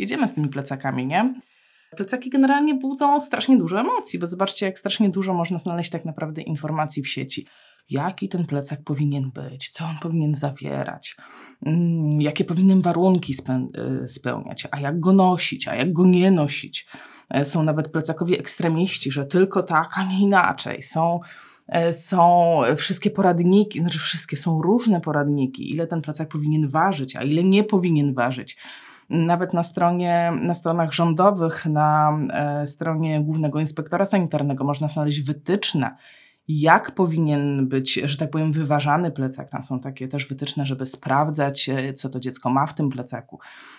jedziemy z tymi plecakami, nie? Plecaki generalnie budzą strasznie dużo emocji, bo zobaczcie, jak strasznie dużo można znaleźć tak naprawdę informacji w sieci. Jaki ten plecak powinien być, co on powinien zawierać, mm, jakie powinien warunki y, spełniać, a jak go nosić, a jak go nie nosić. E, są nawet plecakowi ekstremiści, że tylko tak, a nie inaczej. Są e, są wszystkie poradniki, znaczy wszystkie, są różne poradniki, ile ten plecak powinien ważyć, a ile nie powinien ważyć. Nawet na stronie, na stronach rządowych, na e, stronie Głównego Inspektora Sanitarnego można znaleźć wytyczne, jak powinien być, że tak powiem, wyważany plecak. Tam są takie też wytyczne, żeby sprawdzać, e, co to dziecko ma w tym plecaku,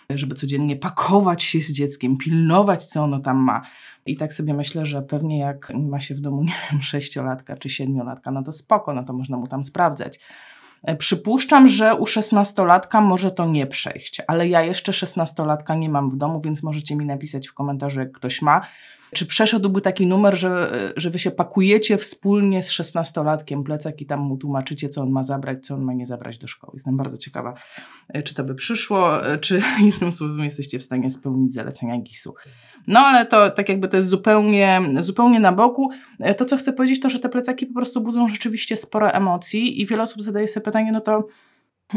żeby codziennie pakować się z dzieckiem, pilnować, co ono tam ma. I tak sobie myślę, że pewnie jak ma się w domu, nie wiem, sześciolatka czy siedmiolatka, no to spoko, no to można mu tam sprawdzać. E, przypuszczam, że u szesnastolatka może to nie przejść, ale ja jeszcze szesnastolatka nie mam w domu, więc możecie mi napisać w komentarzu, jak ktoś ma. Czy przeszedłby taki numer, że, że wy się pakujecie wspólnie z szesnastolatkiem plecak i tam mu tłumaczycie, co on ma zabrać, co on ma nie zabrać do szkoły? Jestem bardzo ciekawa, e, czy to by przyszło, e, czy jednym słowem jesteście w stanie spełnić zalecenia GIS-u. No ale to tak jakby to jest zupełnie, zupełnie na boku. E, to, co chcę powiedzieć, to, że te plecaki po prostu budzą rzeczywiście sporo emocji i wiele osób zadaje sobie pytanie, no to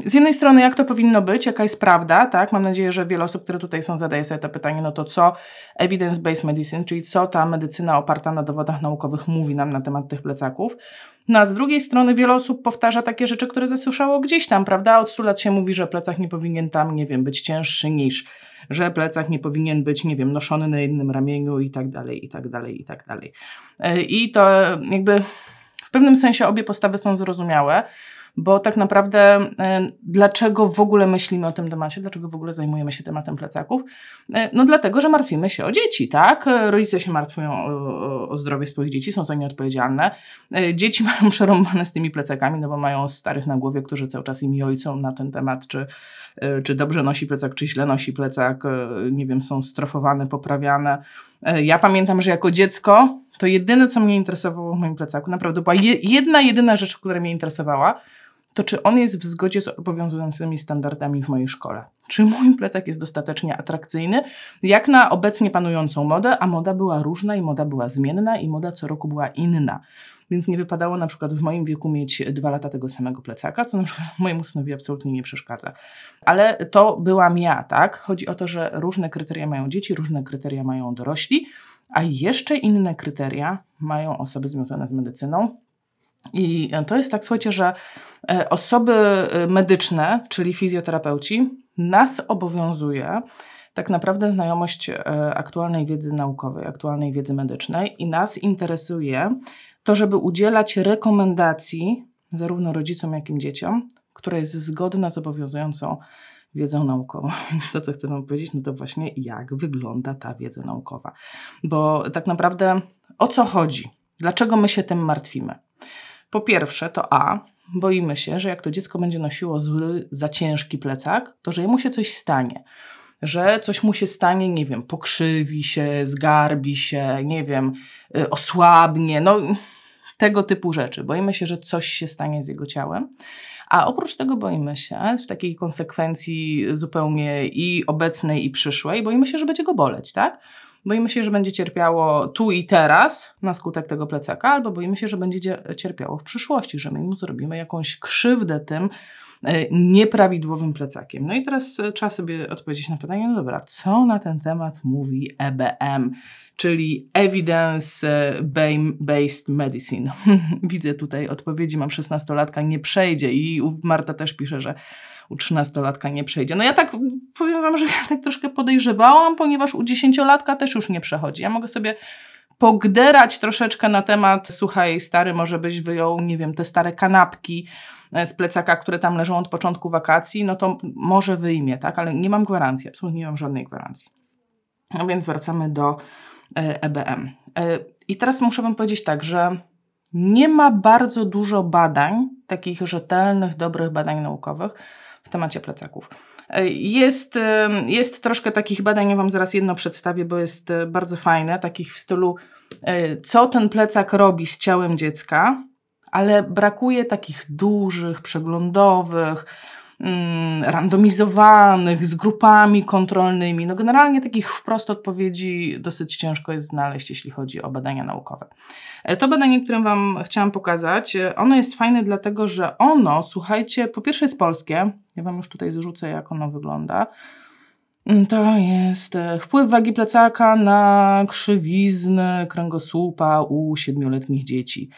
z jednej strony, jak to powinno być, jaka jest prawda, tak? Mam nadzieję, że wiele osób, które tutaj są, zadaje sobie to pytanie, no to co evidence-based medicine, czyli co ta medycyna oparta na dowodach naukowych mówi nam na temat tych plecaków. No a z drugiej strony wiele osób powtarza takie rzeczy, które zasłyszało gdzieś tam, prawda? Od 100 lat się mówi, że plecak nie powinien tam, nie wiem, być cięższy niż, że plecak nie powinien być, nie wiem, noszony na jednym ramieniu i tak dalej, i tak dalej, i tak dalej. E, I to jakby w pewnym sensie obie postawy są zrozumiałe bo tak naprawdę e, dlaczego w ogóle myślimy o tym temacie, dlaczego w ogóle zajmujemy się tematem plecaków? E, no dlatego, że martwimy się o dzieci, tak? Rodzice się martwią o, o zdrowie swoich dzieci, są za nie odpowiedzialne. E, dzieci mają przerąbane z tymi plecakami, no bo mają starych na głowie, którzy cały czas im jojcą na ten temat, czy, czy dobrze nosi plecak, czy źle nosi plecak, nie wiem, są strofowane, poprawiane. Ja pamiętam, że jako dziecko to jedyne, co mnie interesowało w moim plecaku, naprawdę była jedna, jedyna rzecz, która mnie interesowała, to czy on jest w zgodzie z obowiązującymi standardami w mojej szkole. Czy mój plecak jest dostatecznie atrakcyjny, jak na obecnie panującą modę, a moda była różna i moda była zmienna i moda co roku była inna. Więc nie wypadało na przykład w moim wieku mieć dwa lata tego samego plecaka, co na przykład mojemu synowi absolutnie nie przeszkadza. Ale to byłam ja, tak? Chodzi o to, że różne kryteria mają dzieci, różne kryteria mają dorośli, a jeszcze inne kryteria mają osoby związane z medycyną, i to jest tak, słuchajcie, że e, osoby e, medyczne, czyli fizjoterapeuci, nas obowiązuje tak naprawdę znajomość e, aktualnej wiedzy naukowej, aktualnej wiedzy medycznej i nas interesuje to, żeby udzielać rekomendacji zarówno rodzicom, jak i dzieciom, która jest zgodna z obowiązującą wiedzą naukową. Więc to, co chcę Wam powiedzieć, no to właśnie jak wygląda ta wiedza naukowa. Bo tak naprawdę o co chodzi? Dlaczego my się tym martwimy? Po pierwsze to A, boimy się, że jak to dziecko będzie nosiło zły, za ciężki plecak, to że jemu się coś stanie. Że coś mu się stanie, nie wiem, pokrzywi się, zgarbi się, nie wiem, y, osłabnie, no tego typu rzeczy. Boimy się, że coś się stanie z jego ciałem. A oprócz tego boimy się w takiej konsekwencji zupełnie i obecnej, i przyszłej, boimy się, że będzie go boleć, tak? Boimy się, że będzie cierpiało tu i teraz na skutek tego plecaka, albo boimy się, że będzie cierpiało w przyszłości, że my mu zrobimy jakąś krzywdę tym e, nieprawidłowym plecakiem. No i teraz e, trzeba sobie odpowiedzieć na pytanie, no dobra, co na ten temat mówi EBM, czyli Evidence e, Medicine. Widzę tutaj odpowiedzi, mam 16-latka, nie przejdzie i Marta też pisze, że u trzynastolatka nie przejdzie. No ja tak powiem Wam, że ja tak troszkę podejrzewałam, ponieważ u dziesięciolatka też już nie przechodzi. Ja mogę sobie pogderać troszeczkę na temat, słuchaj, stary, może byś wyjął, nie wiem, te stare kanapki e, z plecaka, które tam leżą od początku wakacji, no to może wyjmie, tak? Ale nie mam gwarancji, absolutnie nie mam żadnej gwarancji. No więc wracamy do EBM. E e, I teraz muszę Wam powiedzieć tak, że nie ma bardzo dużo badań, takich rzetelnych, dobrych badań naukowych, temacie plecaków. Jest, jest troszkę takich badań, ja Wam zaraz jedno przedstawię, bo jest e, bardzo fajne, takich w stylu, e, co ten plecak robi z ciałem dziecka, ale brakuje takich dużych, przeglądowych, randomizowanych, z grupami kontrolnymi. No generalnie takich wprost odpowiedzi dosyć ciężko jest znaleźć, jeśli chodzi o badania naukowe. E, to badanie, które Wam chciałam pokazać, e, ono jest fajne dlatego, że ono, słuchajcie, po pierwsze jest polskie. Ja Wam już tutaj zrzucę, jak ono wygląda. Mm, to jest e, wpływ wagi plecaka na krzywiznę kręgosłupa u siedmioletnich dzieci.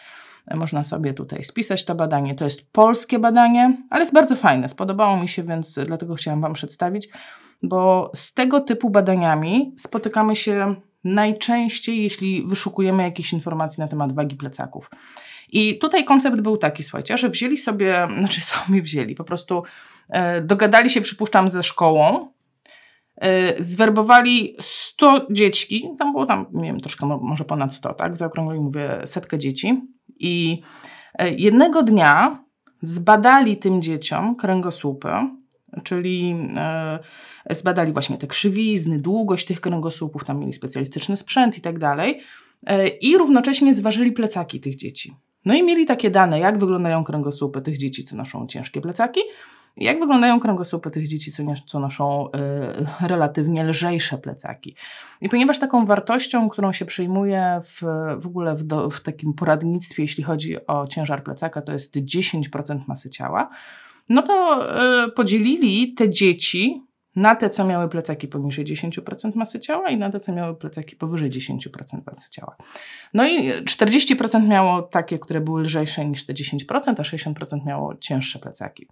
Można sobie tutaj spisać to badanie. To jest polskie badanie, ale jest bardzo fajne. Spodobało mi się, więc dlatego chciałam Wam przedstawić, bo z tego typu badaniami spotykamy się najczęściej, jeśli wyszukujemy jakieś informacje na temat wagi plecaków. I tutaj koncept był taki, słuchajcie, że wzięli sobie, znaczy sobie wzięli, po prostu e, dogadali się, przypuszczam, ze szkołą, e, zwerbowali 100 dzieci, tam było tam, nie wiem, troszkę może ponad 100, tak, zaokrąglili, mówię, setkę dzieci i e, jednego dnia zbadali tym dzieciom kręgosłupy, czyli e, zbadali właśnie te krzywizny, długość tych kręgosłupów, tam mieli specjalistyczny sprzęt i tak dalej, e, i równocześnie zważyli plecaki tych dzieci. No i mieli takie dane, jak wyglądają kręgosłupy tych dzieci, co noszą ciężkie plecaki, jak wyglądają kręgosłupy tych dzieci, co, co noszą y, relatywnie lżejsze plecaki? I ponieważ taką wartością, którą się przyjmuje w, w ogóle w, do, w takim poradnictwie, jeśli chodzi o ciężar plecaka, to jest 10% masy ciała, no to y, podzielili te dzieci na te, co miały plecaki poniżej 10% masy ciała i na te, co miały plecaki powyżej 10% masy ciała. No i 40% miało takie, które były lżejsze niż te 10%, a 60% miało cięższe plecaki.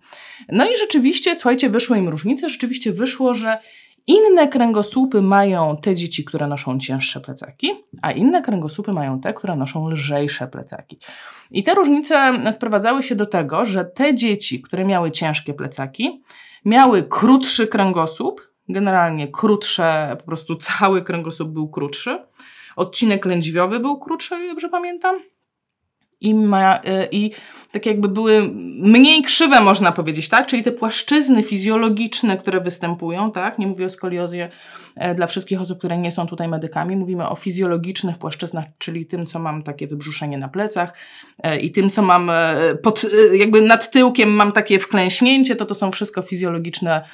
No i rzeczywiście, słuchajcie, wyszło im różnice, rzeczywiście wyszło, że inne kręgosłupy mają te dzieci, które noszą cięższe plecaki, a inne kręgosłupy mają te, które noszą lżejsze plecaki. I te różnice sprowadzały się do tego, że te dzieci, które miały ciężkie plecaki, miały krótszy kręgosłup, generalnie krótsze, po prostu cały kręgosłup był krótszy. Odcinek lędźwiowy był krótszy, dobrze pamiętam. I, ma, y, I tak jakby były mniej krzywe, można powiedzieć, tak? Czyli te płaszczyzny fizjologiczne, które występują, tak? Nie mówię o skoliozie e, dla wszystkich osób, które nie są tutaj medykami. Mówimy o fizjologicznych płaszczyznach, czyli tym, co mam takie wybrzuszenie na plecach e, i tym, co mam e, pod, jakby nad tyłkiem mam takie wklęśnięcie, to to są wszystko fizjologiczne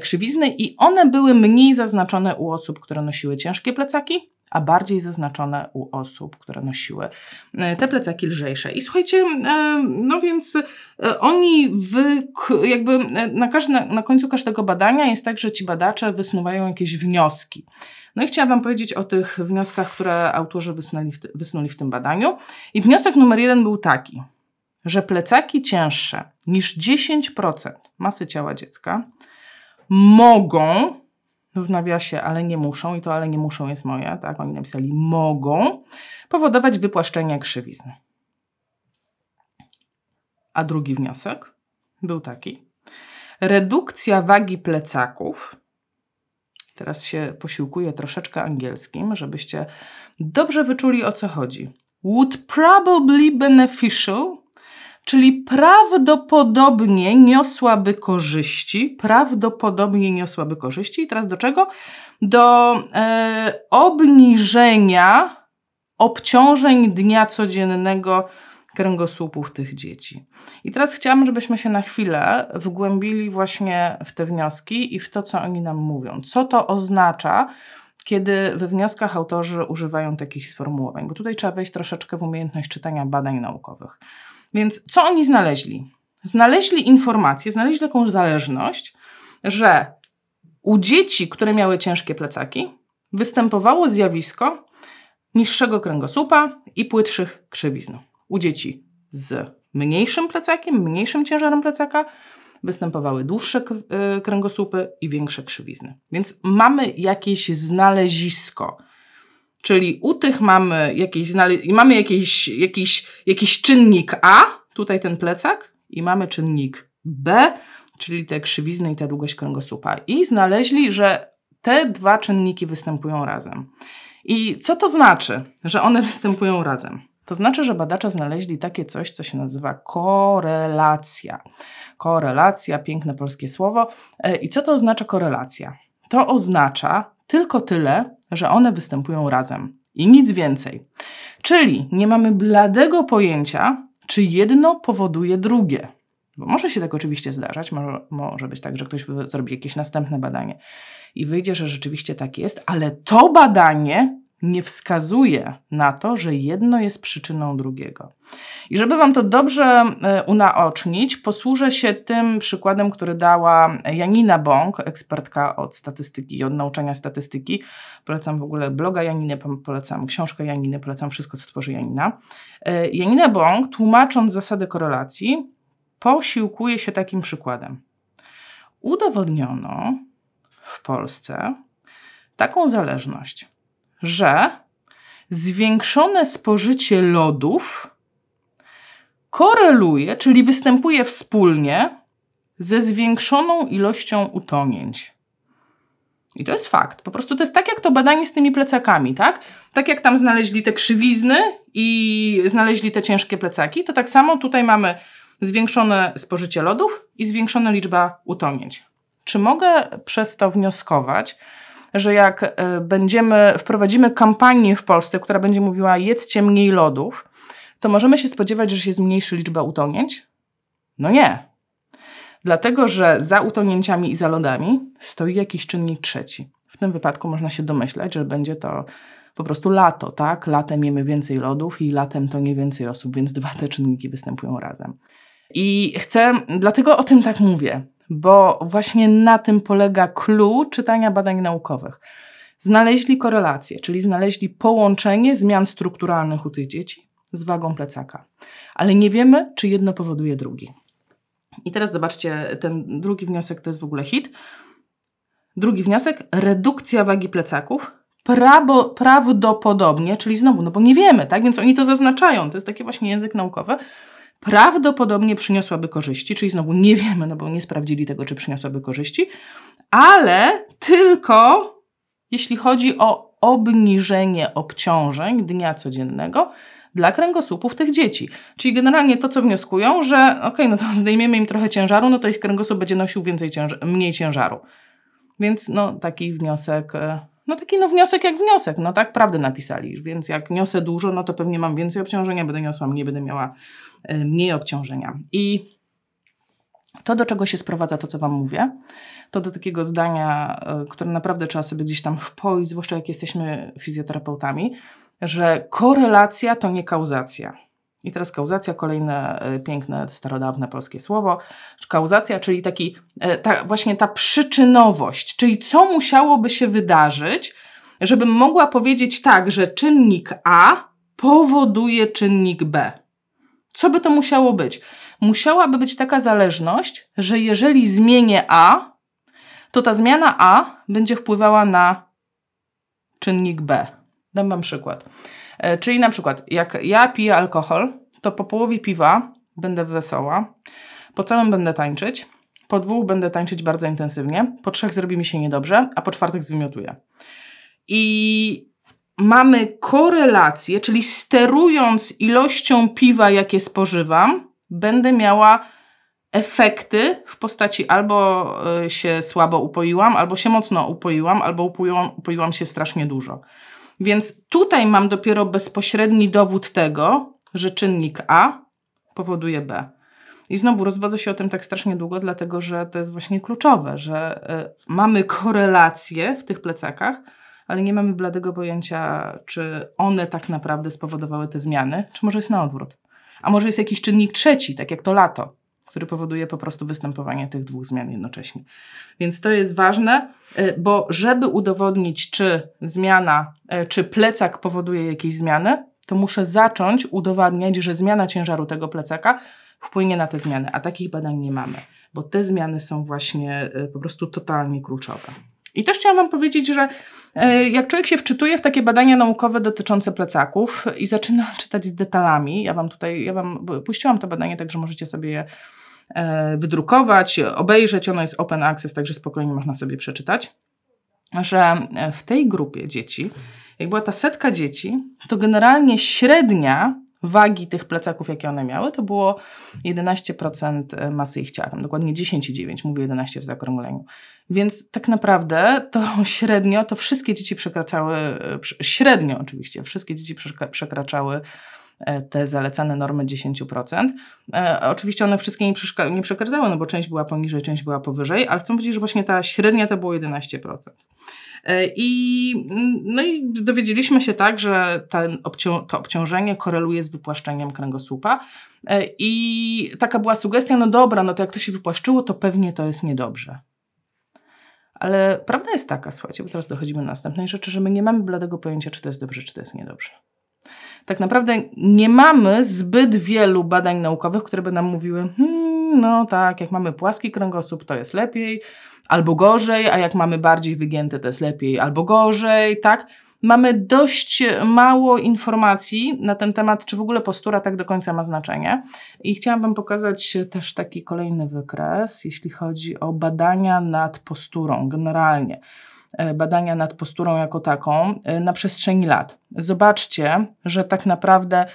krzywizny i one były mniej zaznaczone u osób, które nosiły ciężkie plecaki a bardziej zaznaczone u osób, które nosiły e, te plecaki lżejsze. I słuchajcie, e, no więc e, oni wy, jakby na, każde, na końcu każdego badania jest tak, że ci badacze wysnuwają jakieś wnioski. No i chciałam Wam powiedzieć o tych wnioskach, które autorzy wysnuli w, wysnuli w tym badaniu. I wniosek numer jeden był taki, że plecaki cięższe niż 10% masy ciała dziecka mogą w nawiasie, ale nie muszą, i to ale nie muszą jest moje, tak, oni napisali mogą powodować wypłaszczenie krzywizny. A drugi wniosek był taki. Redukcja wagi plecaków, teraz się posiłkuję troszeczkę angielskim, żebyście dobrze wyczuli o co chodzi. Would probably beneficial czyli prawdopodobnie niosłaby korzyści, prawdopodobnie niosłaby korzyści. I teraz do czego? Do e, obniżenia obciążeń dnia codziennego kręgosłupów tych dzieci. I teraz chciałam, żebyśmy się na chwilę wgłębili właśnie w te wnioski i w to, co oni nam mówią. Co to oznacza, kiedy we wnioskach autorzy używają takich sformułowań? Bo tutaj trzeba wejść troszeczkę w umiejętność czytania badań naukowych. Więc co oni znaleźli? Znaleźli informację, znaleźli taką zależność, że u dzieci, które miały ciężkie plecaki, występowało zjawisko niższego kręgosłupa i płytszych krzywizn. U dzieci z mniejszym plecakiem, mniejszym ciężarem plecaka występowały dłuższe y, kręgosłupy i większe krzywizny. Więc mamy jakieś znalezisko Czyli u tych mamy jakiś, mamy jakiś, jakiś, jakiś czynnik A, tutaj ten plecak, i mamy czynnik B, czyli te krzywizny i ta długość kręgosłupa. I znaleźli, że te dwa czynniki występują razem. I co to znaczy, że one występują razem? To znaczy, że badacze znaleźli takie coś, co się nazywa korelacja. Korelacja, piękne polskie słowo. E, I co to oznacza korelacja? To oznacza tylko tyle, że one występują razem i nic więcej. Czyli nie mamy bladego pojęcia, czy jedno powoduje drugie. Bo może się tak oczywiście zdarzać, może, może być tak, że ktoś zrobi jakieś następne badanie i wyjdzie, że rzeczywiście tak jest, ale to badanie nie wskazuje na to, że jedno jest przyczyną drugiego. I żeby Wam to dobrze e, unaocznić, posłużę się tym przykładem, który dała Janina Bąk, ekspertka od statystyki i od nauczania statystyki. Polecam w ogóle bloga Janiny, polecam książkę Janiny, polecam wszystko, co tworzy Janina. E, Janina Bąk, tłumacząc zasady korelacji, posiłkuje się takim przykładem. Udowodniono w Polsce taką zależność że zwiększone spożycie lodów koreluje, czyli występuje wspólnie ze zwiększoną ilością utonięć. I to jest fakt. Po prostu to jest tak jak to badanie z tymi plecakami, tak? Tak jak tam znaleźli te krzywizny i znaleźli te ciężkie plecaki, to tak samo tutaj mamy zwiększone spożycie lodów i zwiększona liczba utonięć. Czy mogę przez to wnioskować, że jak e, będziemy, wprowadzimy kampanię w Polsce, która będzie mówiła jedzcie mniej lodów, to możemy się spodziewać, że się zmniejszy liczba utonięć? No nie. Dlatego, że za utonięciami i za lodami stoi jakiś czynnik trzeci. W tym wypadku można się domyślać, że będzie to po prostu lato, tak? Latem jemy więcej lodów i latem to nie więcej osób, więc dwa te czynniki występują razem. I chcę, dlatego o tym tak mówię, bo właśnie na tym polega clue czytania badań naukowych. Znaleźli korelację, czyli znaleźli połączenie zmian strukturalnych u tych dzieci z wagą plecaka. Ale nie wiemy, czy jedno powoduje drugi. I teraz zobaczcie, ten drugi wniosek to jest w ogóle hit. Drugi wniosek, redukcja wagi plecaków Prawo, prawdopodobnie, czyli znowu, no bo nie wiemy, tak? Więc oni to zaznaczają. To jest taki właśnie język naukowy prawdopodobnie przyniosłaby korzyści, czyli znowu nie wiemy, no bo nie sprawdzili tego, czy przyniosłaby korzyści, ale tylko jeśli chodzi o obniżenie obciążeń dnia codziennego dla kręgosłupów tych dzieci. Czyli generalnie to, co wnioskują, że ok, no to zdejmiemy im trochę ciężaru, no to ich kręgosłup będzie nosił więcej cięż mniej ciężaru. Więc no taki wniosek e, no taki no wniosek jak wniosek, no tak prawdę napisali, więc jak niosę dużo, no to pewnie mam więcej obciążenia, będę niosła mniej, będę miała e, mniej obciążenia. I to, do czego się sprowadza to, co Wam mówię, to do takiego zdania, e, które naprawdę trzeba sobie gdzieś tam wpoić, zwłaszcza jak jesteśmy fizjoterapeutami, że korelacja to nie kauzacja. I teraz kauzacja, kolejne e, piękne, starodawne polskie słowo. Kauzacja, czyli taki, e, ta, właśnie ta przyczynowość, czyli co musiałoby się wydarzyć, żebym mogła powiedzieć tak, że czynnik A powoduje czynnik B. Co by to musiało być? Musiałaby być taka zależność, że jeżeli zmienię A, to ta zmiana A będzie wpływała na czynnik B. Dam Wam przykład. E, czyli na przykład, jak ja piję alkohol, to po połowie piwa będę wesoła, po całym będę tańczyć, po dwóch będę tańczyć bardzo intensywnie, po trzech zrobi mi się niedobrze, a po czwartych zwymiotuję. I mamy korelację, czyli sterując ilością piwa, jakie spożywam, będę miała efekty w postaci albo e, się słabo upoiłam, albo się mocno upoiłam, albo upoiłam, upoiłam się strasznie dużo. Więc tutaj mam dopiero bezpośredni dowód tego, że czynnik A powoduje B. I znowu rozwodzę się o tym tak strasznie długo, dlatego że to jest właśnie kluczowe, że y, mamy korelacje w tych plecakach, ale nie mamy bladego pojęcia, czy one tak naprawdę spowodowały te zmiany, czy może jest na odwrót. A może jest jakiś czynnik trzeci, tak jak to lato, który powoduje po prostu występowanie tych dwóch zmian jednocześnie. Więc to jest ważne, y, bo żeby udowodnić, czy zmiana, y, czy plecak powoduje jakieś zmiany, to muszę zacząć udowadniać, że zmiana ciężaru tego plecaka wpłynie na te zmiany, a takich badań nie mamy, bo te zmiany są właśnie y, po prostu totalnie kluczowe. I też chciałam Wam powiedzieć, że jak człowiek się wczytuje w takie badania naukowe dotyczące plecaków i zaczyna czytać z detalami, ja Wam tutaj, ja Wam puściłam to badanie, także możecie sobie je E, wydrukować, obejrzeć. Ono jest open access, także spokojnie można sobie przeczytać, że w tej grupie dzieci, jak była ta setka dzieci, to generalnie średnia wagi tych plecaków, jakie one miały, to było 11% masy ich ciała, tam dokładnie 10,9, mówię 11 w zaokrągleniu. Więc tak naprawdę to średnio, to wszystkie dzieci przekraczały, średnio oczywiście, wszystkie dzieci przekraczały te zalecane normy 10%. Oczywiście one wszystkie nie, nie przekręcały, no bo część była poniżej, część była powyżej, ale chcę powiedzieć, że właśnie ta średnia to było 11%. I, no i dowiedzieliśmy się tak, że obcią to obciążenie koreluje z wypłaszczeniem kręgosłupa. I taka była sugestia, no dobra, no to jak to się wypłaszczyło, to pewnie to jest niedobrze. Ale prawda jest taka, słuchajcie, bo teraz dochodzimy do następnej rzeczy, że my nie mamy bladego pojęcia, czy to jest dobrze, czy to jest niedobrze. Tak naprawdę nie mamy zbyt wielu badań naukowych, które by nam mówiły, hmm, no tak, jak mamy płaski kręgosłup, to jest lepiej, albo gorzej, a jak mamy bardziej wygięte, to jest lepiej, albo gorzej, tak? Mamy dość mało informacji na ten temat, czy w ogóle postura tak do końca ma znaczenie. I chciałabym pokazać też taki kolejny wykres, jeśli chodzi o badania nad posturą generalnie badania nad posturą jako taką e, na przestrzeni lat. Zobaczcie, że tak naprawdę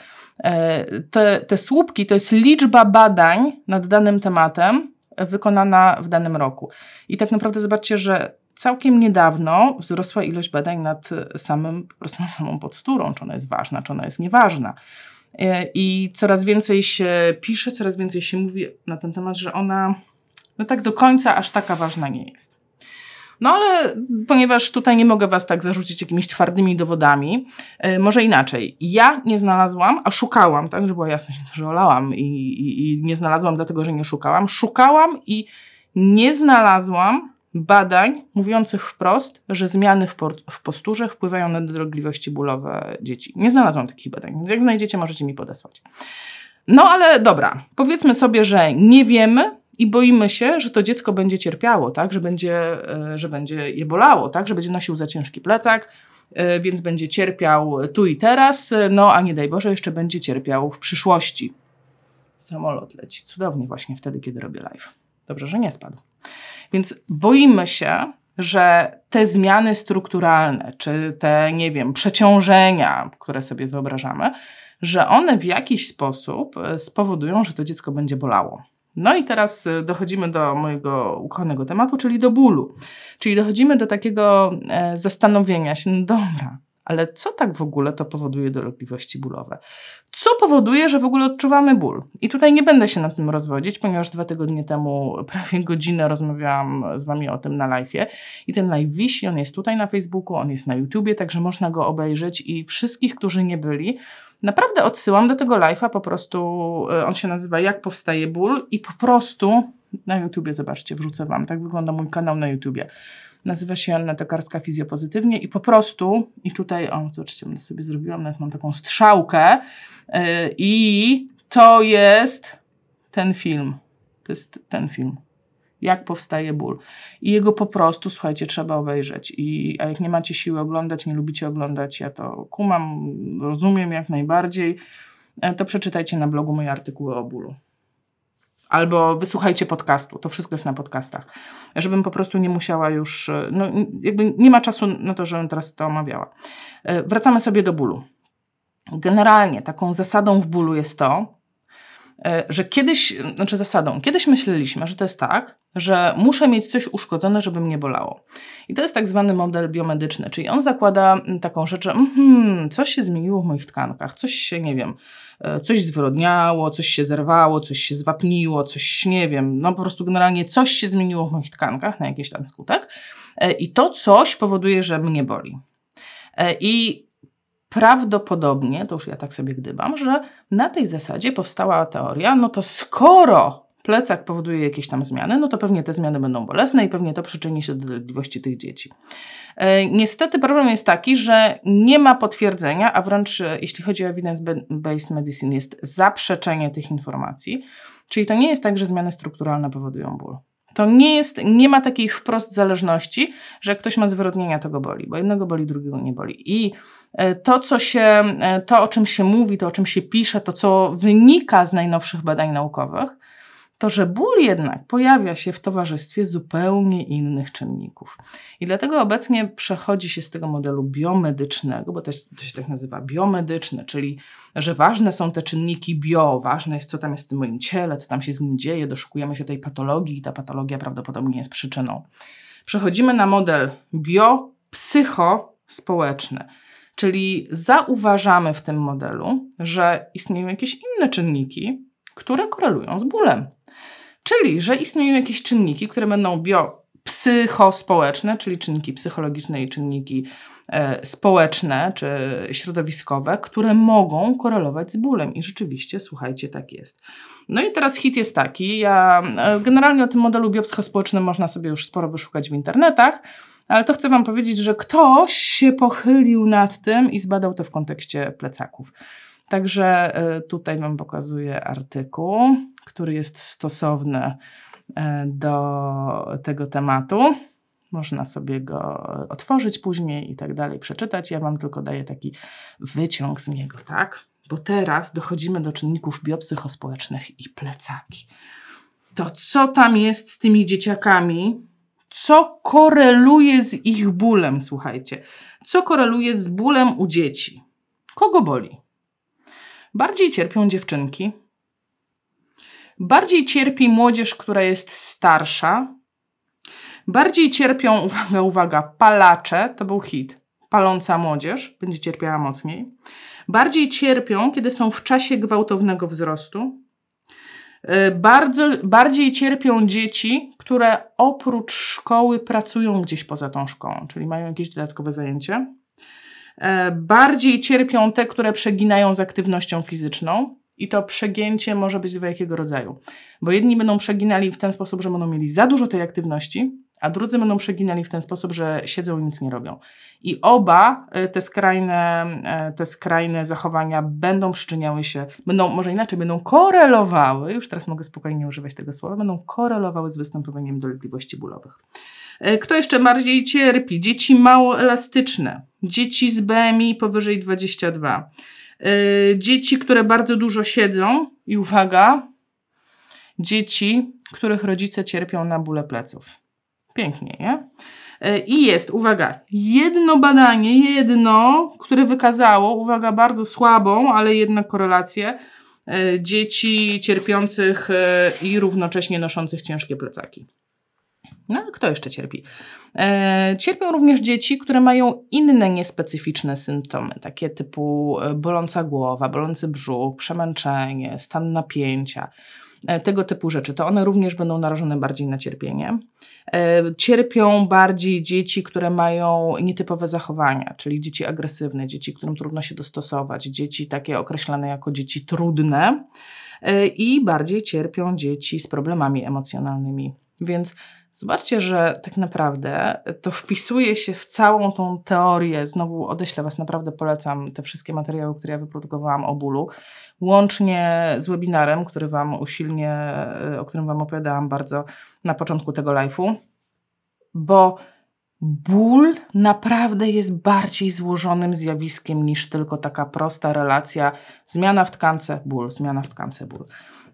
e, te, te słupki to jest liczba badań nad danym tematem wykonana w danym roku. I tak naprawdę zobaczcie, że całkiem niedawno wzrosła ilość badań nad samym, po prostu nad samą podsturą, czy ona jest ważna, czy ona jest nieważna. E, I coraz więcej się pisze, coraz więcej się mówi na ten temat, że ona no tak do końca aż taka ważna nie jest. No ale ponieważ tutaj nie mogę Was tak zarzucić jakimiś twardymi dowodami, yy, może inaczej. Ja nie znalazłam, a szukałam, tak, żeby była jasność, że olałam i, i, i nie znalazłam dlatego, że nie szukałam. Szukałam i nie znalazłam badań mówiących wprost, że zmiany w, w posturze wpływają na dolegliwości bólowe dzieci. Nie znalazłam takich badań, więc jak znajdziecie, możecie mi podesłać. No ale dobra, powiedzmy sobie, że nie wiemy, i boimy się, że to dziecko będzie cierpiało, tak? że, będzie, e, że będzie je bolało, tak? że będzie nosił za ciężki plecak, e, więc będzie cierpiał tu i teraz, no a nie daj Boże, jeszcze będzie cierpiał w przyszłości. Samolot leci cudownie właśnie wtedy, kiedy robię live. Dobrze, że nie spadł. Więc boimy się, że te zmiany strukturalne, czy te, nie wiem, przeciążenia, które sobie wyobrażamy, że one w jakiś sposób e, spowodują, że to dziecko będzie bolało. No i teraz y, dochodzimy do mojego ukochanego tematu, czyli do bólu. Czyli dochodzimy do takiego e, zastanowienia się, no dobra, ale co tak w ogóle to powoduje dolegliwości bólowe? Co powoduje, że w ogóle odczuwamy ból? I tutaj nie będę się nad tym rozwodzić, ponieważ dwa tygodnie temu prawie godzinę rozmawiałam z Wami o tym na live'ie. I ten live wisi, on jest tutaj na Facebooku, on jest na YouTubie, także można go obejrzeć i wszystkich, którzy nie byli, Naprawdę odsyłam do tego live'a, po prostu e, on się nazywa Jak powstaje ból i po prostu na YouTubie, zobaczcie, wrzucę Wam, tak wygląda mój kanał na YouTubie. Nazywa się Anna Tokarska Fizjopozytywnie i po prostu, i tutaj, o, zobaczcie, sobie zrobiłam, nawet mam taką strzałkę yy, i to jest ten film. To jest ten film jak powstaje ból. I jego po prostu, słuchajcie, trzeba obejrzeć. I, a jak nie macie siły oglądać, nie lubicie oglądać, ja to kumam, rozumiem jak najbardziej, e, to przeczytajcie na blogu moje artykuły o bólu. Albo wysłuchajcie podcastu, to wszystko jest na podcastach. Żebym po prostu nie musiała już, e, no jakby nie ma czasu na to, żebym teraz to omawiała. E, wracamy sobie do bólu. Generalnie taką zasadą w bólu jest to, że kiedyś, znaczy zasadą, kiedyś myśleliśmy, że to jest tak, że muszę mieć coś uszkodzone, żeby mnie bolało. I to jest tak zwany model biomedyczny, czyli on zakłada taką rzecz, że mm, coś się zmieniło w moich tkankach, coś się, nie wiem, e, coś zwrodniało, coś się zerwało, coś się zwapniło, coś, nie wiem, no po prostu generalnie coś się zmieniło w moich tkankach na jakiś tam skutek e, i to coś powoduje, że mnie boli. I prawdopodobnie, to już ja tak sobie gdybam, że na tej zasadzie powstała teoria, no to skoro plecak powoduje jakieś tam zmiany, no to pewnie te zmiany będą bolesne i pewnie to przyczyni się do dolegliwości tych dzieci. E, niestety problem jest taki, że nie ma potwierdzenia, a wręcz e, jeśli chodzi o evidence-based medicine jest zaprzeczenie tych informacji, czyli to nie jest tak, że zmiany strukturalne powodują ból. To nie jest, nie ma takiej wprost zależności, że jak ktoś ma zwyrodnienia, to go boli, bo jednego boli, drugiego nie boli. I to, co się, e, to o czym się mówi, to o czym się pisze, to co wynika z najnowszych badań naukowych, to że ból jednak pojawia się w towarzystwie zupełnie innych czynników. I dlatego obecnie przechodzi się z tego modelu biomedycznego, bo to, to się tak nazywa biomedyczny, czyli że ważne są te czynniki bio, ważne jest, co tam jest w tym moim ciele, co tam się z nim dzieje, doszukujemy się tej patologii i ta patologia prawdopodobnie jest przyczyną. Przechodzimy na model biopsychospołeczny, Czyli zauważamy w tym modelu, że istnieją jakieś inne czynniki, które korelują z bólem. Czyli, że istnieją jakieś czynniki, które będą biopsychospołeczne, czyli czynniki psychologiczne i czynniki e, społeczne czy środowiskowe, które mogą korelować z bólem. I rzeczywiście, słuchajcie, tak jest. No i teraz hit jest taki. Ja e, generalnie o tym modelu biopsychospołecznym można sobie już sporo wyszukać w internetach. Ale to chcę Wam powiedzieć, że ktoś się pochylił nad tym i zbadał to w kontekście plecaków. Także e, tutaj Wam pokazuję artykuł, który jest stosowny e, do tego tematu. Można sobie go otworzyć później i tak dalej, przeczytać. Ja Wam tylko daję taki wyciąg z niego, tak? Bo teraz dochodzimy do czynników biopsychospołecznych i plecaki. To co tam jest z tymi dzieciakami, co koreluje z ich bólem, słuchajcie. Co koreluje z bólem u dzieci? Kogo boli? Bardziej cierpią dziewczynki. Bardziej cierpi młodzież, która jest starsza. Bardziej cierpią, uwaga, uwaga, palacze, to był hit. Paląca młodzież będzie cierpiała mocniej. Bardziej cierpią, kiedy są w czasie gwałtownego wzrostu. E, bardzo, bardziej cierpią dzieci, które oprócz szkoły pracują gdzieś poza tą szkołą, czyli mają jakieś dodatkowe zajęcie. E, bardziej cierpią te, które przeginają z aktywnością fizyczną. I to przegięcie może być dwojakiego rodzaju. Bo jedni będą przeginali w ten sposób, że będą mieli za dużo tej aktywności, a drudzy będą przeginali w ten sposób, że siedzą i nic nie robią. I oba e, te skrajne, e, te skrajne zachowania będą przyczyniały się, będą, może inaczej, będą korelowały, już teraz mogę spokojnie używać tego słowa, będą korelowały z występowaniem dolegliwości bólowych. E, kto jeszcze bardziej cierpi? Dzieci mało elastyczne, dzieci z BMI powyżej 22, dzieci, które bardzo dużo siedzą i uwaga, dzieci, których rodzice cierpią na bóle pleców. Pięknie, nie? E, I jest, uwaga, jedno badanie, jedno, które wykazało, uwaga, bardzo słabą, ale jednak korelację e, dzieci cierpiących e, i równocześnie noszących ciężkie plecaki. No, kto jeszcze cierpi? E, cierpią również dzieci, które mają inne niespecyficzne symptomy, takie typu boląca głowa, bolący brzuch, przemęczenie, stan napięcia. E, tego typu rzeczy, to one również będą narażone bardziej na cierpienie. E, cierpią bardziej dzieci, które mają nietypowe zachowania, czyli dzieci agresywne, dzieci, którym trudno się dostosować, dzieci takie określane jako dzieci trudne e, i bardziej cierpią dzieci z problemami emocjonalnymi. Więc Zobaczcie, że tak naprawdę to wpisuje się w całą tą teorię. Znowu odeślę Was, naprawdę polecam te wszystkie materiały, które ja wyprodukowałam o bólu, łącznie z webinarem, który Wam usilnie, e, o którym Wam opowiadałam bardzo na początku tego live'u, bo ból naprawdę jest bardziej złożonym zjawiskiem niż tylko taka prosta relacja zmiana w tkance, ból, zmiana w tkance, ból.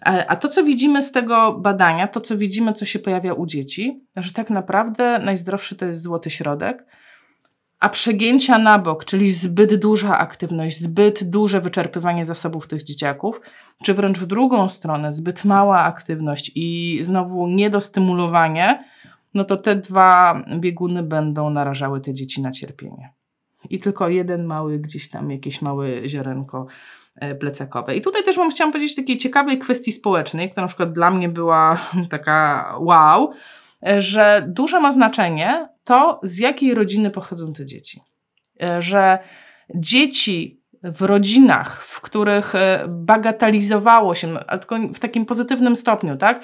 A to, co widzimy z tego badania, to, co widzimy, co się pojawia u dzieci, że tak naprawdę najzdrowszy to jest złoty środek, a przegięcia na bok, czyli zbyt duża aktywność, zbyt duże wyczerpywanie zasobów tych dzieciaków, czy wręcz w drugą stronę, zbyt mała aktywność i znowu niedostymulowanie, no to te dwa bieguny będą narażały te dzieci na cierpienie. I tylko jeden mały, gdzieś tam jakieś małe ziarenko E, plecakowe. I tutaj też mam chciałam powiedzieć takiej ciekawej kwestii społecznej, która na przykład dla mnie była taka wow, e, że duże ma znaczenie to, z jakiej rodziny pochodzą te dzieci. E, że dzieci w rodzinach, w których bagatelizowało się, tylko w takim pozytywnym stopniu, tak?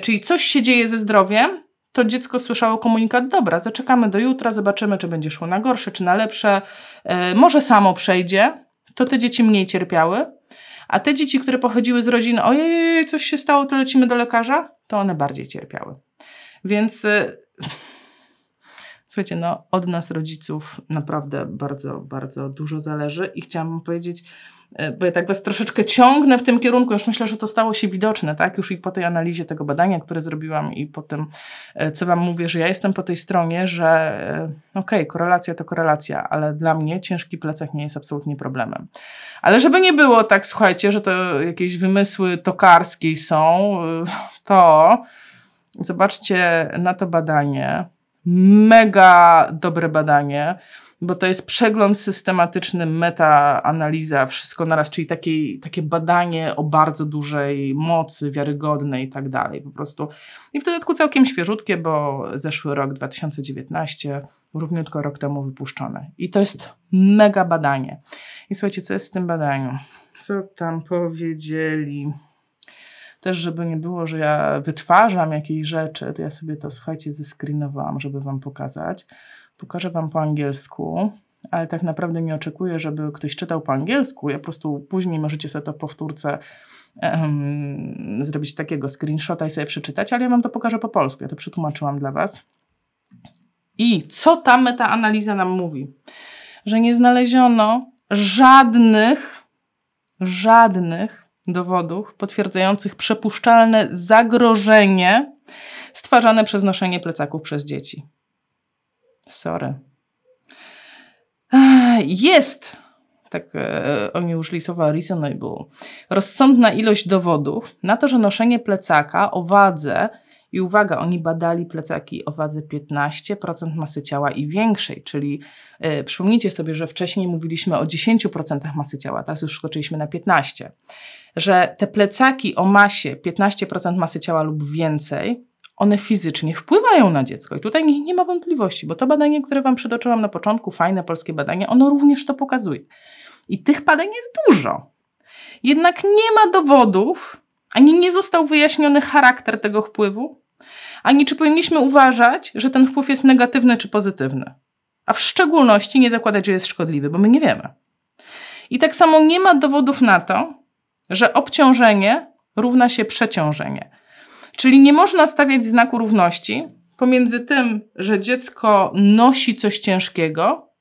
Czyli coś się dzieje ze zdrowiem, to dziecko słyszało komunikat, dobra, zaczekamy do jutra, zobaczymy, czy będzie szło na gorsze, czy na lepsze, może samo przejdzie, to te dzieci mniej cierpiały, a te dzieci, które pochodziły z rodzin, ojej, coś się stało, to lecimy do lekarza, to one bardziej cierpiały. Więc y, słuchajcie, no od nas rodziców naprawdę bardzo, bardzo dużo zależy i chciałam powiedzieć, bo ja tak was troszeczkę ciągnę w tym kierunku, już myślę, że to stało się widoczne, tak? Już i po tej analizie tego badania, które zrobiłam i po tym, e, co wam mówię, że ja jestem po tej stronie, że e, okej, okay, korelacja to korelacja, ale dla mnie ciężki plecak nie jest absolutnie problemem. Ale żeby nie było tak, słuchajcie, że to jakieś wymysły tokarskie są, to zobaczcie na to badanie. Mega dobre badanie bo to jest przegląd systematyczny, metaanaliza, wszystko naraz, czyli takie, takie badanie o bardzo dużej mocy, wiarygodnej i tak dalej. Po prostu. I w dodatku całkiem świeżutkie, bo zeszły rok 2019, równiutko rok temu wypuszczone. I to jest mega badanie. I słuchajcie, co jest w tym badaniu? Co tam powiedzieli? Też, żeby nie było, że ja wytwarzam jakieś rzeczy, to ja sobie to, słuchajcie, zescreenowałam, żeby wam pokazać. Pokażę wam po angielsku, ale tak naprawdę nie oczekuję, żeby ktoś czytał po angielsku. Ja po prostu później możecie sobie to powtórce um, zrobić takiego screenshota i sobie przeczytać, ale ja wam to pokażę po polsku. Ja to przetłumaczyłam dla was. I co ta metaanaliza nam mówi? Że nie znaleziono żadnych, żadnych dowodów potwierdzających przepuszczalne zagrożenie stwarzane przez noszenie plecaków przez dzieci. Sorry. Jest, tak e, oni użyli słowa reasonable, rozsądna ilość dowodów na to, że noszenie plecaka o wadze i uwaga, oni badali plecaki o wadze 15% masy ciała i większej, czyli yy, przypomnijcie sobie, że wcześniej mówiliśmy o 10% masy ciała, teraz już skoczyliśmy na 15%. Że te plecaki o masie 15% masy ciała lub więcej, one fizycznie wpływają na dziecko. I tutaj nie, nie ma wątpliwości, bo to badanie, które Wam przytoczyłam na początku, fajne polskie badanie, ono również to pokazuje. I tych badań jest dużo. Jednak nie ma dowodów, ani nie został wyjaśniony charakter tego wpływu, ani czy powinniśmy uważać, że ten wpływ jest negatywny czy pozytywny. A w szczególności nie zakładać, że jest szkodliwy, bo my nie wiemy. I tak samo nie ma dowodów na to, że obciążenie równa się przeciążenie. Czyli nie można stawiać znaku równości pomiędzy tym, że dziecko nosi coś ciężkiego,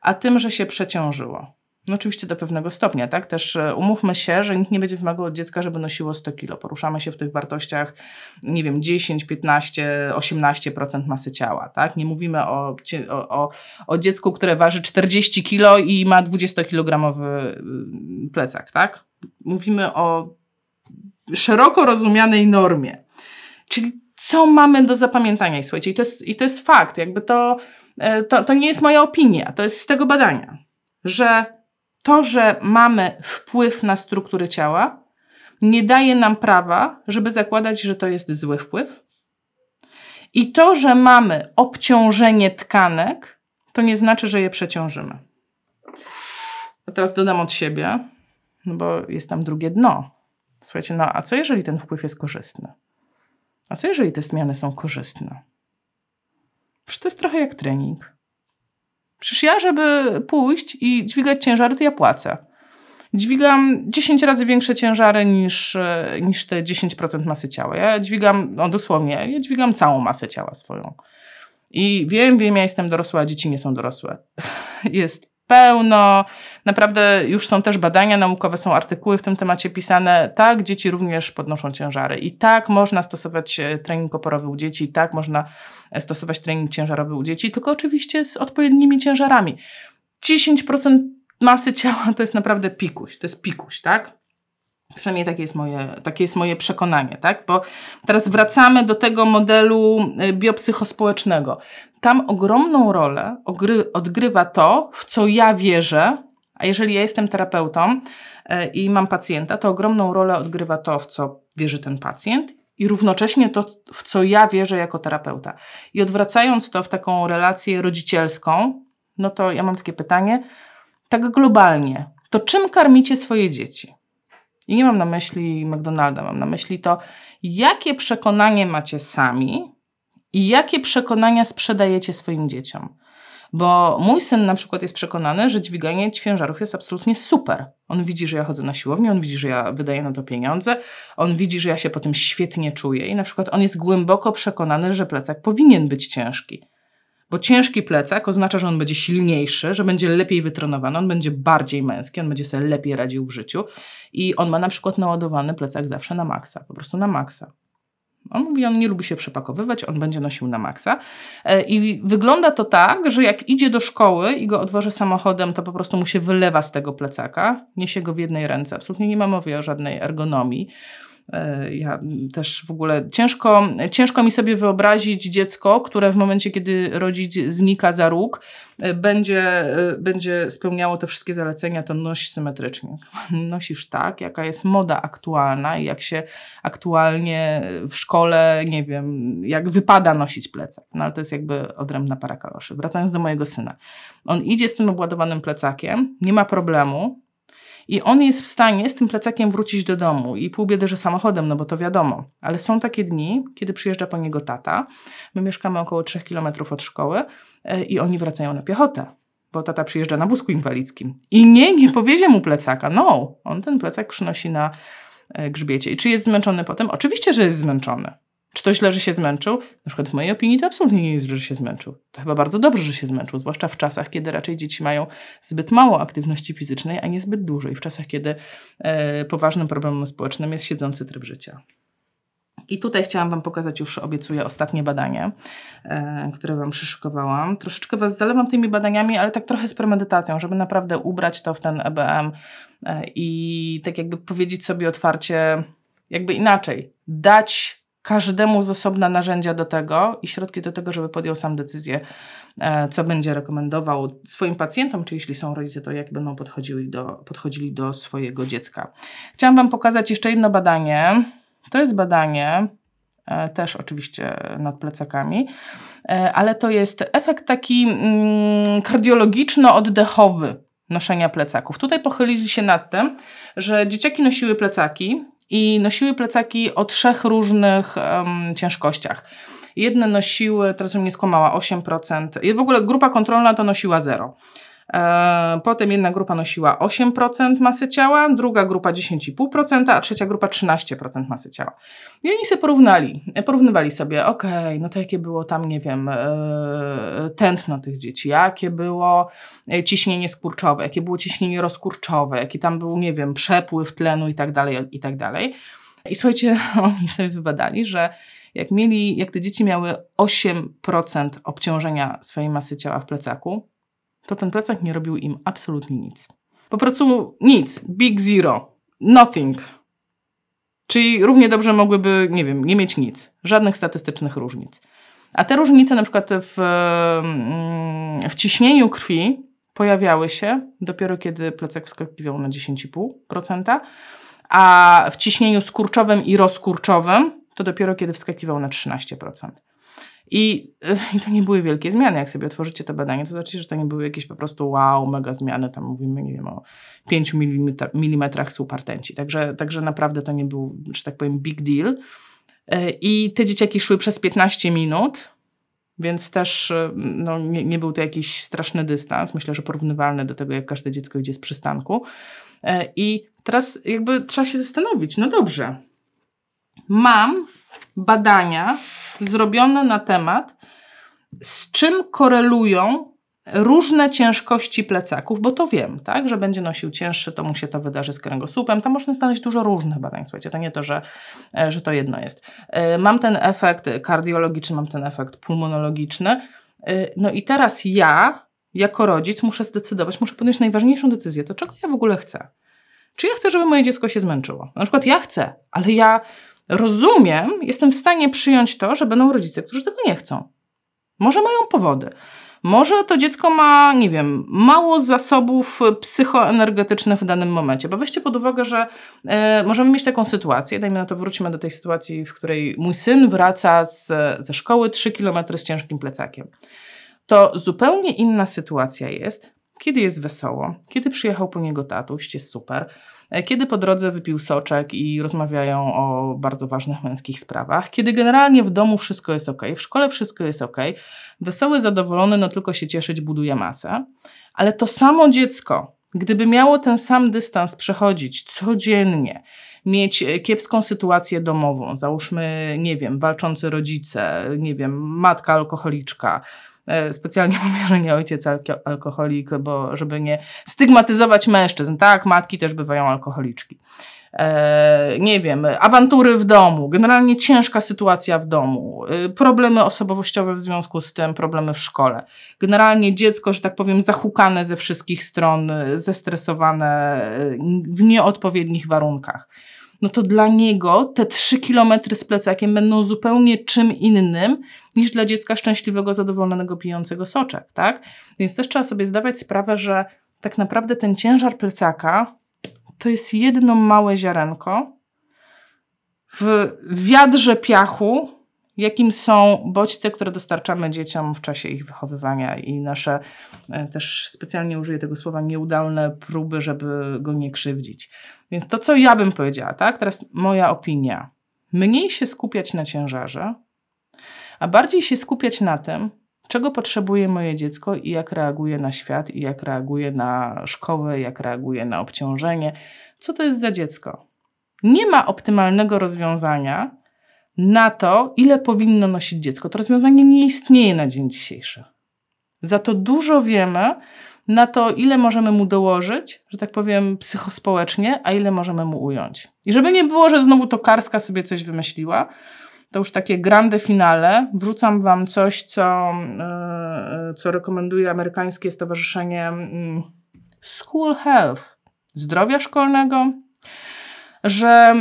a tym, że się przeciążyło. No oczywiście do pewnego stopnia, tak? Też e, umówmy się, że nikt nie będzie wymagał od dziecka, żeby nosiło 100 kilo. Poruszamy się w tych wartościach, nie wiem, 10, 15, 18% masy ciała, tak? Nie mówimy o, o, o dziecku, które waży 40 kilo i ma 20-kilogramowy y, plecak, tak? Mówimy o szeroko rozumianej normie. Czyli co mamy do zapamiętania? I słuchajcie, i to jest, i to jest fakt, jakby to, e, to, to nie jest moja opinia, to jest z tego badania, że to, że mamy wpływ na struktury ciała, nie daje nam prawa, żeby zakładać, że to jest zły wpływ. I to, że mamy obciążenie tkanek, to nie znaczy, że je przeciążymy. A teraz dodam od siebie, no bo jest tam drugie dno. Słuchajcie, no a co jeżeli ten wpływ jest korzystny? A co jeżeli te zmiany są korzystne? Przecież to jest trochę jak trening. Przecież ja, żeby pójść i dźwigać ciężary, to ja płacę. Dźwigam 10 razy większe ciężary niż, e, niż te 10% masy ciała. Ja dźwigam, no dosłownie, ja dźwigam całą masę ciała swoją. I wiem, wiem, ja jestem dorosła, a dzieci nie są dorosłe. Jest pełno. Naprawdę już są też badania naukowe, są artykuły w tym temacie pisane. Tak, dzieci również podnoszą ciężary. I tak można stosować e, trening oporowy u dzieci, i tak można e, stosować trening ciężarowy u dzieci, tylko oczywiście z odpowiednimi ciężarami. 10% masy ciała to jest naprawdę pikuś, to jest pikuś, tak? Przynajmniej takie jest, moje, takie jest moje przekonanie, tak? Bo teraz wracamy do tego modelu y, biopsychospołecznego. Tam ogromną rolę odgrywa to, w co ja wierzę, a jeżeli ja jestem terapeutą y, i mam pacjenta, to ogromną rolę odgrywa to, w co wierzy ten pacjent i równocześnie to, w co ja wierzę jako terapeuta. I odwracając to w taką relację rodzicielską, no to ja mam takie pytanie, tak globalnie, to czym karmicie swoje dzieci? I nie mam na myśli McDonalda, mam na myśli to, jakie przekonanie macie sami i jakie przekonania sprzedajecie swoim dzieciom. Bo mój syn na przykład jest przekonany, że dźwiganie ciężarów jest absolutnie super. On widzi, że ja chodzę na siłownię, on widzi, że ja wydaję na to pieniądze, on widzi, że ja się po tym świetnie czuję i na przykład on jest głęboko przekonany, że plecak powinien być ciężki. Bo ciężki plecak oznacza, że on będzie silniejszy, że będzie lepiej wytrenowany, on będzie bardziej męski, on będzie sobie lepiej radził w życiu i on ma na przykład naładowany plecak zawsze na maksa, po prostu na maksa. On mówi, on nie lubi się przepakowywać, on będzie nosił na maksa. E, I wygląda to tak, że jak idzie do szkoły i go odwoży samochodem, to po prostu mu się wylewa z tego plecaka, niesie go w jednej ręce. Absolutnie nie ma mowy o żadnej ergonomii. E, ja też w ogóle ciężko, ciężko mi sobie wyobrazić dziecko, które w momencie, kiedy rodzic znika za róg, e, będzie, e, będzie spełniało te wszystkie zalecenia, to noś symetrycznie. Nosisz tak, jaka jest moda aktualna i jak się aktualnie w szkole, nie wiem, jak wypada nosić plecak. No ale to jest jakby odrębna para kaloszy. Wracając do mojego syna. On idzie z tym obładowanym plecakiem, nie ma problemu, i on jest w stanie z tym plecakiem wrócić do domu i pół biedy, że samochodem, no bo to wiadomo. Ale są takie dni, kiedy przyjeżdża po niego tata. My mieszkamy około 3 km od szkoły e, i oni wracają na piechotę bo tata przyjeżdża na wózku inwalidzkim. I nie, nie powiezie mu plecaka. No, on ten plecak przynosi na e, grzbiecie. I czy jest zmęczony potem? Oczywiście, że jest zmęczony. Czy to źle, że się zmęczył? Na przykład w mojej opinii to absolutnie nie jest że się zmęczył. To chyba bardzo dobrze, że się zmęczył, zwłaszcza w czasach, kiedy raczej dzieci mają zbyt mało aktywności fizycznej, a nie zbyt dużo i w czasach, kiedy e, poważnym problemem społecznym jest siedzący tryb życia. I tutaj chciałam Wam pokazać już, obiecuję, ostatnie badanie, e, które Wam przyszykowałam. Troszeczkę Was zalewam tymi badaniami, ale tak trochę z premedytacją, żeby naprawdę ubrać to w ten EBM e, i tak jakby powiedzieć sobie otwarcie, jakby inaczej, dać każdemu z osobna narzędzia do tego i środki do tego, żeby podjął sam decyzję, e, co będzie rekomendował swoim pacjentom, czy jeśli są rodzice, to jak będą podchodzili do, podchodzili do swojego dziecka. Chciałam Wam pokazać jeszcze jedno badanie. To jest badanie, e, też oczywiście nad plecakami, e, ale to jest efekt taki mm, kardiologiczno-oddechowy noszenia plecaków. Tutaj pochylili się nad tym, że dzieciaki nosiły plecaki, i nosiły plecaki o trzech różnych um, ciężkościach. Jedne nosiły, teraz mnie skłamała, 8%. I w ogóle grupa kontrolna to nosiła 0. E, potem jedna grupa nosiła 8% masy ciała, druga grupa 10,5%, a trzecia grupa 13% masy ciała. I oni sobie porównali, porównywali sobie, okay, no to jakie było tam, nie wiem, e, tętno tych dzieci, jakie było e, ciśnienie skurczowe, jakie było ciśnienie rozkurczowe, jaki tam był, nie wiem, przepływ tlenu i tak dalej, i tak dalej. I słuchajcie, oni sobie wybadali, że jak mieli, jak te dzieci miały 8% obciążenia swojej masy ciała w plecaku, to ten plecak nie robił im absolutnie nic. Po prostu nic. Big zero. Nothing. Czyli równie dobrze mogłyby, nie wiem, nie mieć nic. Żadnych statystycznych różnic. A te różnice na przykład w, mm, w ciśnieniu krwi pojawiały się dopiero kiedy plecak wskakiwał na 10,5%, a w ciśnieniu skurczowym i rozkurczowym to dopiero kiedy wskakiwał na 13%. I, I to nie były wielkie zmiany. Jak sobie otworzycie to badanie, to znaczy, że to nie były jakieś po prostu wow, mega zmiany. Tam mówimy, nie wiem, o 5 mm supertenci. Także, także naprawdę to nie był, że tak powiem, big deal. E, I te dzieciaki szły przez 15 minut, więc też e, no, nie, nie był to jakiś straszny dystans. Myślę, że porównywalny do tego, jak każde dziecko idzie z przystanku. E, I teraz jakby trzeba się zastanowić, no dobrze, mam badania zrobione na temat, z czym korelują różne ciężkości plecaków, bo to wiem, tak, że będzie nosił cięższy, to mu się to wydarzy z kręgosłupem. Tam można znaleźć dużo różnych badań, słuchajcie, to nie to, że, e, że to jedno jest. E, mam ten efekt kardiologiczny, mam ten efekt pulmonologiczny. E, no i teraz ja, jako rodzic, muszę zdecydować, muszę podjąć najważniejszą decyzję, to czego ja w ogóle chcę. Czy ja chcę, żeby moje dziecko się zmęczyło? Na przykład ja chcę, ale ja rozumiem, jestem w stanie przyjąć to, że będą rodzice, którzy tego nie chcą. Może mają powody. Może to dziecko ma, nie wiem, mało zasobów psychoenergetycznych w danym momencie, bo weźcie pod uwagę, że e, możemy mieć taką sytuację, dajmy na to, wróćmy do tej sytuacji, w której mój syn wraca z, ze szkoły 3 km z ciężkim plecakiem. To zupełnie inna sytuacja jest, kiedy jest wesoło, kiedy przyjechał po niego tatuś, jest super, kiedy po drodze wypił soczek i rozmawiają o bardzo ważnych męskich sprawach, kiedy generalnie w domu wszystko jest ok, w szkole wszystko jest ok, wesoły, zadowolony, no tylko się cieszyć buduje masę, ale to samo dziecko, gdyby miało ten sam dystans przechodzić codziennie, mieć e, kiepską sytuację domową, załóżmy, nie wiem, walczący rodzice, nie wiem, matka alkoholiczka, E, specjalnie mówię, że nie ojciec alkoholik, bo żeby nie stygmatyzować mężczyzn. Tak, matki też bywają alkoholiczki. E, nie wiem, awantury w domu, generalnie ciężka sytuacja w domu, e, problemy osobowościowe w związku z tym, problemy w szkole. Generalnie dziecko, że tak powiem, zahukane ze wszystkich stron, zestresowane w nieodpowiednich warunkach. No to dla niego te trzy kilometry z plecakiem będą zupełnie czym innym niż dla dziecka szczęśliwego, zadowolonego, pijącego soczek, tak? Więc też trzeba sobie zdawać sprawę, że tak naprawdę ten ciężar plecaka to jest jedno małe ziarenko w wiadrze piachu, jakim są bodźce, które dostarczamy dzieciom w czasie ich wychowywania i nasze, e, też specjalnie użyję tego słowa, nieudolne próby, żeby go nie krzywdzić. Więc to, co ja bym powiedziała, tak? Teraz moja opinia. Mniej się skupiać na ciężarze, a bardziej się skupiać na tym, czego potrzebuje moje dziecko i jak reaguje na świat, i jak reaguje na szkołę, jak reaguje na obciążenie. Co to jest za dziecko? Nie ma optymalnego rozwiązania na to, ile powinno nosić dziecko. To rozwiązanie nie istnieje na dzień dzisiejszy. Za to dużo wiemy na to, ile możemy mu dołożyć, że tak powiem, psychospołecznie, a ile możemy mu ująć. I żeby nie było, że znowu to Karska sobie coś wymyśliła, to już takie grande finale. Wrzucam Wam coś, co, yy, co rekomenduje amerykańskie stowarzyszenie yy, School Health, zdrowia szkolnego, że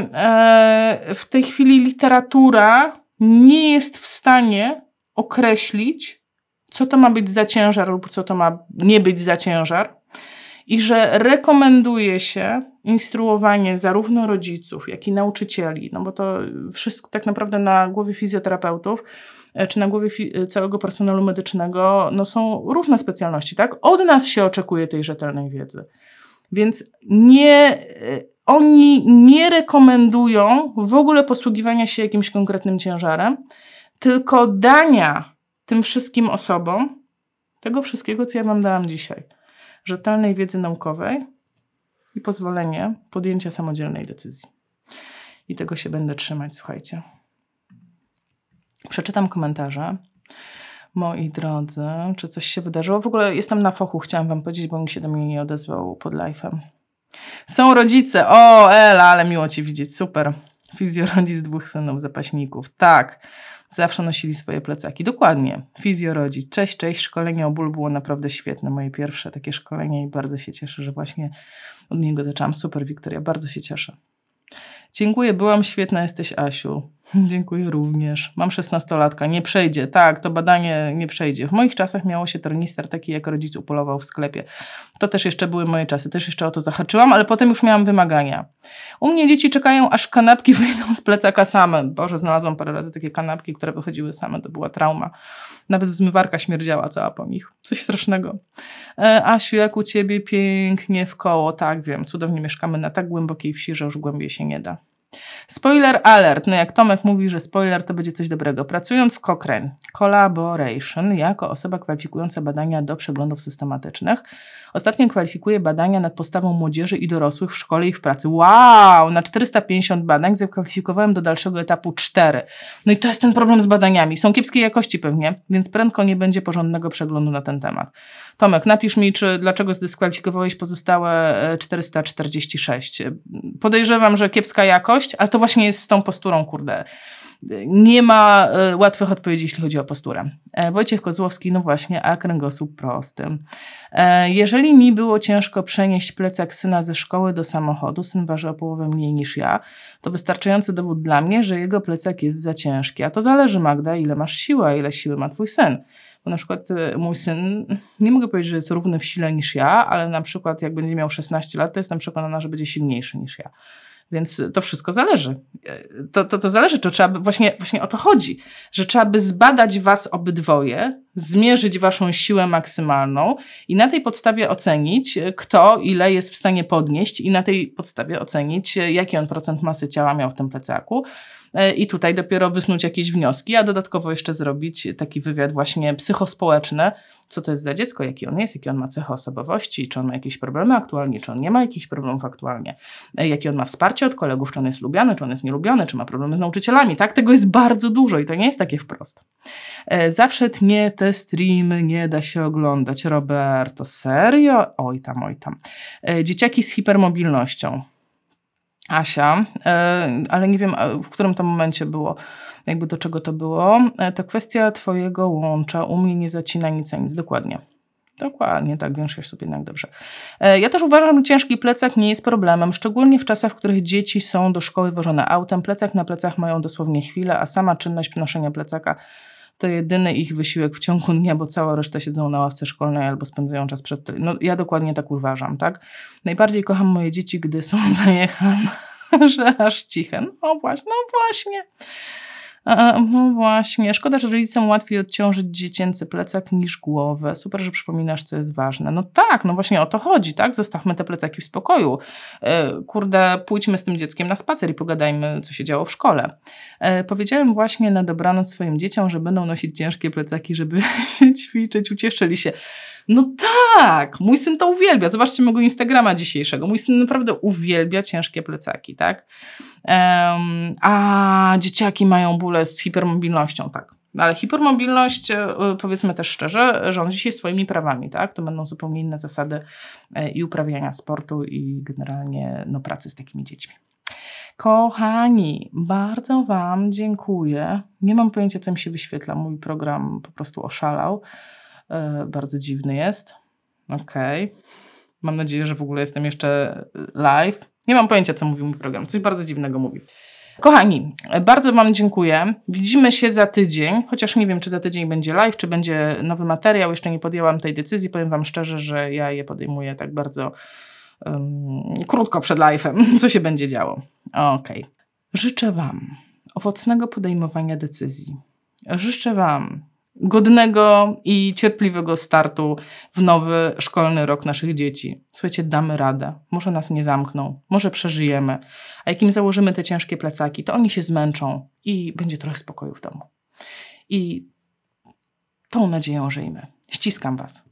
yy, w tej chwili literatura nie jest w stanie określić, co to ma być za ciężar lub co to ma nie być za ciężar. I że rekomenduje się instruowanie zarówno rodziców, jak i nauczycieli, no bo to wszystko tak naprawdę na głowie fizjoterapeutów, e, czy na głowie e, całego personelu medycznego, no są różne specjalności, tak? Od nas się oczekuje tej rzetelnej wiedzy. Więc nie, e, oni nie rekomendują w ogóle posługiwania się jakimś konkretnym ciężarem, tylko dania tym wszystkim osobom tego wszystkiego, co ja Wam dałam dzisiaj. Rzetelnej wiedzy naukowej i pozwolenie podjęcia samodzielnej decyzji. I tego się będę trzymać, słuchajcie. Przeczytam komentarze. Moi drodzy, czy coś się wydarzyło? W ogóle jestem na fochu, chciałam Wam powiedzieć, bo nikt się do mnie nie odezwał pod live'em. Są rodzice. O, Ela, ale miło Cię widzieć. Super. Fizjorodzic dwóch synów, zapaśników. Tak. Zawsze nosili swoje plecaki. Dokładnie. Fizjorodzic. Cześć, cześć. Szkolenie o ból było naprawdę świetne. Moje pierwsze takie szkolenie i bardzo się cieszę, że właśnie od niego zaczęłam. Super, Wiktoria. Bardzo się cieszę. Dziękuję, byłam świetna, jesteś Asiu. Dziękuję również. Mam 16-latka, nie przejdzie. Tak, to badanie nie przejdzie. W moich czasach miało się tornister taki, jak rodzic upolował w sklepie. To też jeszcze były moje czasy, też jeszcze o to zahaczyłam, ale potem już miałam wymagania. U mnie dzieci czekają, aż kanapki wyjdą z plecaka same. Boże, znalazłam parę razy takie kanapki, które wychodziły same, to była trauma. Nawet zmywarka śmierdziała cała po nich. Coś strasznego. E, Asiu, jak u ciebie pięknie w koło. Tak, wiem, cudownie mieszkamy na tak głębokiej wsi, że już głębiej się nie da. Spoiler alert. No jak Tomek mówi, że spoiler to będzie coś dobrego. Pracując w Cochrane Collaboration jako osoba kwalifikująca badania do przeglądów systematycznych, ostatnio kwalifikuję badania nad postawą młodzieży i dorosłych w szkole i w pracy. Wow! Na 450 badań zakwalifikowałem do dalszego etapu 4. No i to jest ten problem z badaniami. Są kiepskiej jakości pewnie, więc prędko nie będzie porządnego przeglądu na ten temat. Tomek, napisz mi, czy dlaczego zdyskwalifikowałeś pozostałe 446. E, Podejrzewam, że kiepska jakość, ale to właśnie jest z tą posturą, kurde. Nie ma e, łatwych odpowiedzi, jeśli chodzi o posturę. E, Wojciech Kozłowski, no właśnie, a kręgosłup prosty. Jeżeli mi było ciężko przenieść plecak syna ze szkoły do samochodu, syn waży o połowę mniej niż ja, to wystarczający dowód dla mnie, że jego plecak jest za ciężki. A to zależy, Magda, ile masz siły, a ile siły ma twój syn. Bo na przykład e, mój syn, nie mogę powiedzieć, że jest równy w sile niż ja, ale na przykład jak będzie miał 16 lat, to jestem przekonana, że będzie silniejszy niż ja. Więc to wszystko zależy. E, to, to, to zależy, to trzeba by, właśnie, właśnie o to chodzi, że trzeba by zbadać was obydwoje, zmierzyć waszą siłę maksymalną i na tej podstawie ocenić, kto ile jest w stanie podnieść i na tej podstawie ocenić, jaki on procent masy ciała miał w tym plecaku E, i tutaj dopiero wysnuć jakieś wnioski, a dodatkowo jeszcze zrobić taki wywiad właśnie psychospołeczny, co to jest za dziecko, jaki on jest, jakie on ma cechy osobowości, czy on ma jakieś problemy aktualnie, czy on nie ma jakichś problemów aktualnie, e, jakie on ma wsparcie od kolegów, czy on jest lubiany, czy on jest nielubiany, czy ma problemy z nauczycielami, tak? Tego jest bardzo dużo i to nie jest takie wprost. E, zawsze tnie te streamy, nie da się oglądać. Roberto, serio? Oj tam, oj tam. Dzieciaki z hipermobilnością. Asia, e, ale nie wiem, w którym to momencie było, jakby do czego to było. E, to kwestia Twojego łącza u mnie nie zacina nic a nic, dokładnie. Dokładnie, tak, wiąż się jednak dobrze. E, ja też uważam, że ciężki plecak nie jest problemem, szczególnie w czasach, w których dzieci są do szkoły wożone autem. Plecak na plecach mają dosłownie chwilę, a sama czynność przenoszenia plecaka to jedyny ich wysiłek w ciągu dnia, bo cała reszta siedzą na ławce szkolnej albo spędzają czas przed... No ja dokładnie tak uważam, tak? Najbardziej kocham moje dzieci, gdy są zajechane, że aż ciche. No właśnie, no właśnie. No właśnie, szkoda, że rodzicom łatwiej odciążyć dziecięcy plecak niż głowę. Super, że przypominasz, co jest ważne. No tak, no właśnie o to chodzi, tak? Zostawmy te plecaki w spokoju. E, kurde, pójdźmy z tym dzieckiem na spacer i pogadajmy, co się działo w szkole. E, powiedziałem właśnie na dobranoc swoim dzieciom, że będą nosić ciężkie plecaki, żeby się ćwiczyć, ucieszyli się. No tak, mój syn to uwielbia. Zobaczcie mojego Instagrama dzisiejszego. Mój syn naprawdę uwielbia ciężkie plecaki, tak? A dzieciaki mają bóle z hipermobilnością, tak. Ale hipermobilność, e, powiedzmy też szczerze, rządzi się swoimi prawami, tak? To będą zupełnie inne zasady e, i uprawiania sportu i generalnie no, pracy z takimi dziećmi. Kochani, bardzo Wam dziękuję. Nie mam pojęcia, co mi się wyświetla. Mój program po prostu oszalał. E, bardzo dziwny jest. Okej. Okay. Mam nadzieję, że w ogóle jestem jeszcze live. Nie mam pojęcia, co mówi mój program. Coś bardzo dziwnego mówi. Kochani, bardzo Wam dziękuję. Widzimy się za tydzień, chociaż nie wiem, czy za tydzień będzie live, czy będzie nowy materiał. Jeszcze nie podjęłam tej decyzji. Powiem Wam szczerze, że ja je podejmuję tak bardzo um, krótko przed live'em, co się będzie działo. Okej. Okay. Życzę Wam owocnego podejmowania decyzji. Życzę Wam godnego i cierpliwego startu w nowy szkolny rok naszych dzieci. Słuchajcie, damy radę. Może nas nie zamkną, może przeżyjemy. A jak im założymy te ciężkie plecaki, to oni się zmęczą i będzie trochę spokoju w domu. I tą nadzieją żyjmy. Ściskam Was.